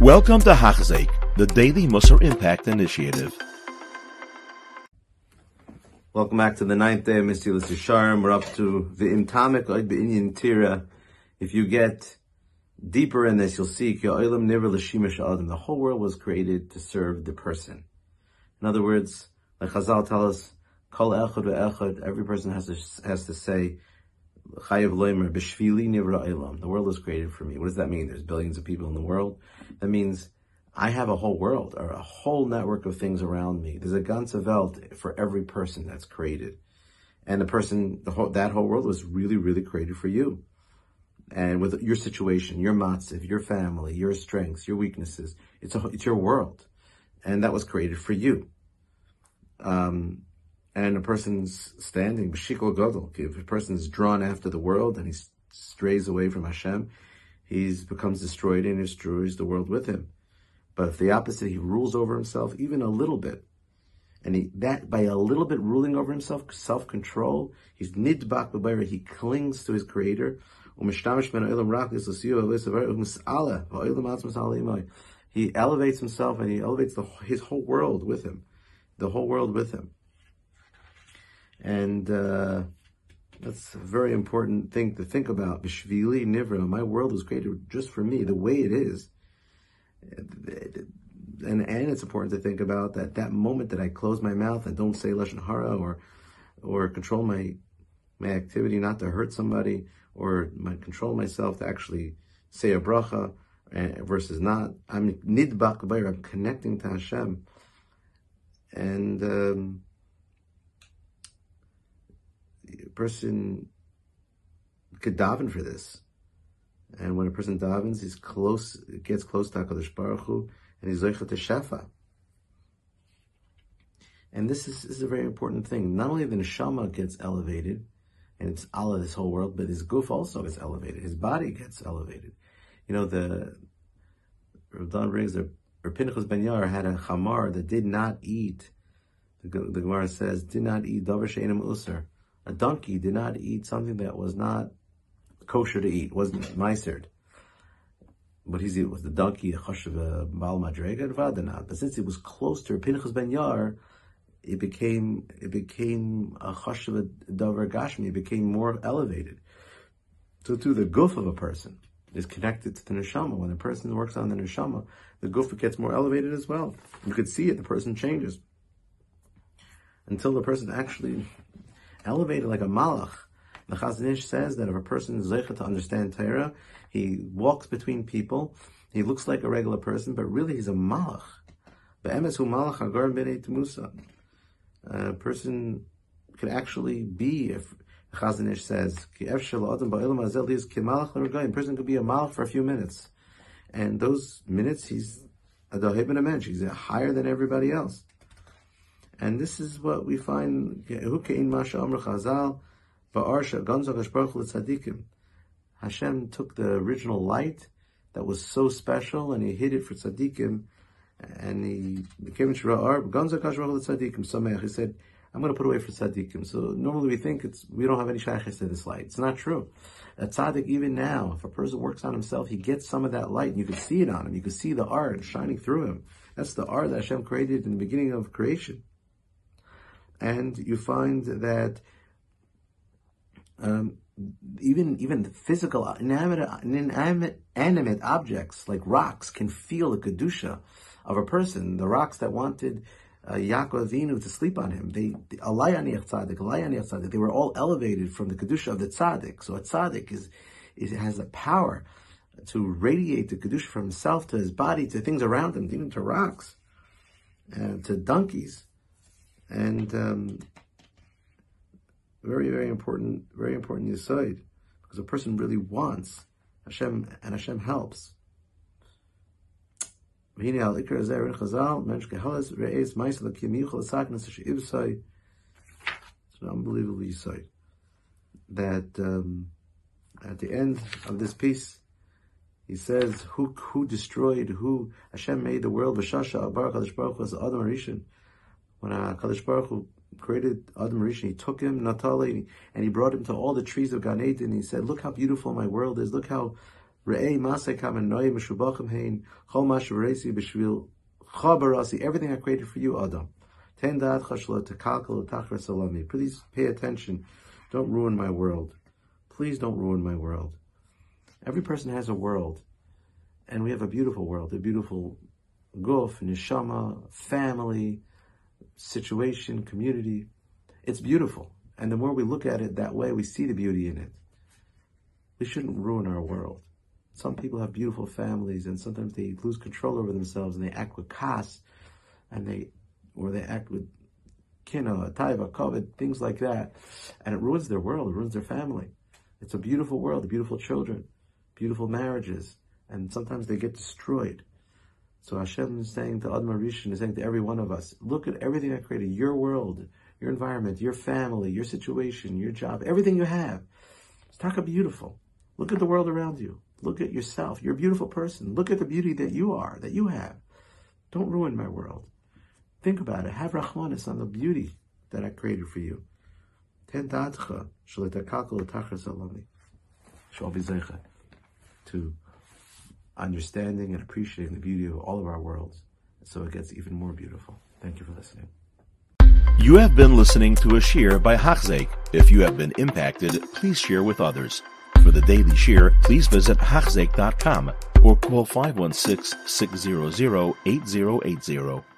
Welcome to Hachzik, the Daily Musar Impact Initiative. Welcome back to the ninth day of Mesilas Yesharim. We're up to the Imtamek Be'inyan Tira. If you get deeper in this, you'll see the whole world was created to serve the person. In other words, like Chazal tell us, Kol echad ve'echad, every person has to, has to say, The world is created for me. What does that mean? There's billions of people in the world. That means I have a whole world or a whole network of things around me. There's a ganze for every person that's created. And the person, the whole, that whole world was really, really created for you. And with your situation, your matziv, your family, your strengths, your weaknesses, it's a, it's your world. And that was created for you. Um, and a person's standing, b'shikol gadol, if a person is drawn after the world and he strays away from Hashem, he becomes destroyed and destroys the world with him. But if the opposite, he rules over himself even a little bit, and he, that by a little bit ruling over himself, self-control, he's nidbak b'bayra, he clings to his creator. He elevates himself and he elevates the, his whole world with him, the whole world with him. And uh, that's a very important thing to think about. Bishvili nivra, my world was created just for me, the way it is. And, and it's important to think about that that moment that I close my mouth and don't say lashon hara or or control my my activity not to hurt somebody or my control myself to actually say a bracha eh, versus not. I'm nidbak I'm connecting to Hashem. And um, a person could daven for this. And when a person davens, he's close, gets close to HaKadosh Baruch Hu, and he's zeichet shefa. And this is, this is, a very important thing. Not only the neshama gets elevated, and it's Allah, this whole world, but his goof also gets elevated. His body gets elevated. You know, the Don brings the Pinchas Ben Yair had a chamar that did not eat. The, the Gemara says did not eat davar she'enim usar a donkey did not eat something that was not kosher to eat, wasn't meisered. But it was the donkey chashav uh, bal madrega not. But since it was close to Pinchas ben Yair, it became it became a chashav davar gashmi. It became more elevated. So too, the goof of a person is connected to the neshama. When a person works on the neshama, the goof gets more elevated as well. You could see it. The person changes until the person actually elevated like a malach. The Chazon Ish says that if a person is zeicha to understand Torah, he walks between people, he looks like a regular person, but really he's a malach. Be'emes hu malach agar Musa. A person could actually be, if Chazon Ish says, ki A person could be a malach for a few minutes. And those minutes, he's a dohib and a mensch. He's higher than everybody else. And this is what we find, Hashem took the original light that was so special and he hid it for tzaddikim, and he became Shira'ar, he said, I'm going to put away for tzaddikim. So normally we think it's, we don't have any shaykhs to this light. It's not true. A tzaddik, even now, if a person works on himself, he gets some of that light and you can see it on him. You can see the art shining through him. That's the art that Hashem created in the beginning of creation and you find that um, even even the physical inanimate, inanimate animate objects like rocks can feel the kedusha of a person. The rocks that wanted uh, Yaakov Avinu to sleep on him, they alayani tzaddik, alayani tzaddik, they were all elevated from the kedusha of the tzaddik. So a tzaddik is, has the power to radiate the kedusha from himself to his body to things around him, even to rocks, and to donkeys and um, very, very important, very important aside, because a person really wants Hashem, and Hashem helps. It's an unbelievable insight that um, at the end of this piece, he says, "Who who destroyed? Who Hashem made the world? V'shasha Baruch Baruch was Adam HaRishon." When uh, Kadosh Baruch Hu created Adam Rishon, he took him, Natali, and he brought him to all the trees of Gan Eden. He said, look how beautiful my world is. Look how everything I created for you, Adam. Please pay attention. Don't ruin my world. Please don't ruin my world. Every person has a world. And we have a beautiful world, a beautiful guf, neshama, family, situation, community. It's beautiful. And the more we look at it that way, we see the beauty in it. We shouldn't ruin our world. Some people have beautiful families and sometimes they lose control over themselves and they act with kas and they, or they act with kina, taiva, kovid, things like that. And it ruins their world, it ruins their family. It's a beautiful world, beautiful children, beautiful marriages, and sometimes they get destroyed. So Hashem is saying to Adam Rishon, is saying to every one of us, look at everything I created, your world, your environment, your family, your situation, your job, everything you have. It's taka beautiful. Look at the world around you. Look at yourself. You're a beautiful person. Look at the beauty that you are, that you have. Don't ruin my world. Think about it. Have rachmanis on the beauty that I created for you. Ten to understanding and appreciating the beauty of all of our worlds, so it gets even more beautiful. Thank you for listening. You have been listening to a shiur by Hachzeik. If you have been impacted, please share with others. For the daily shiur, please visit Hachzeik.com or call 516 600 8080.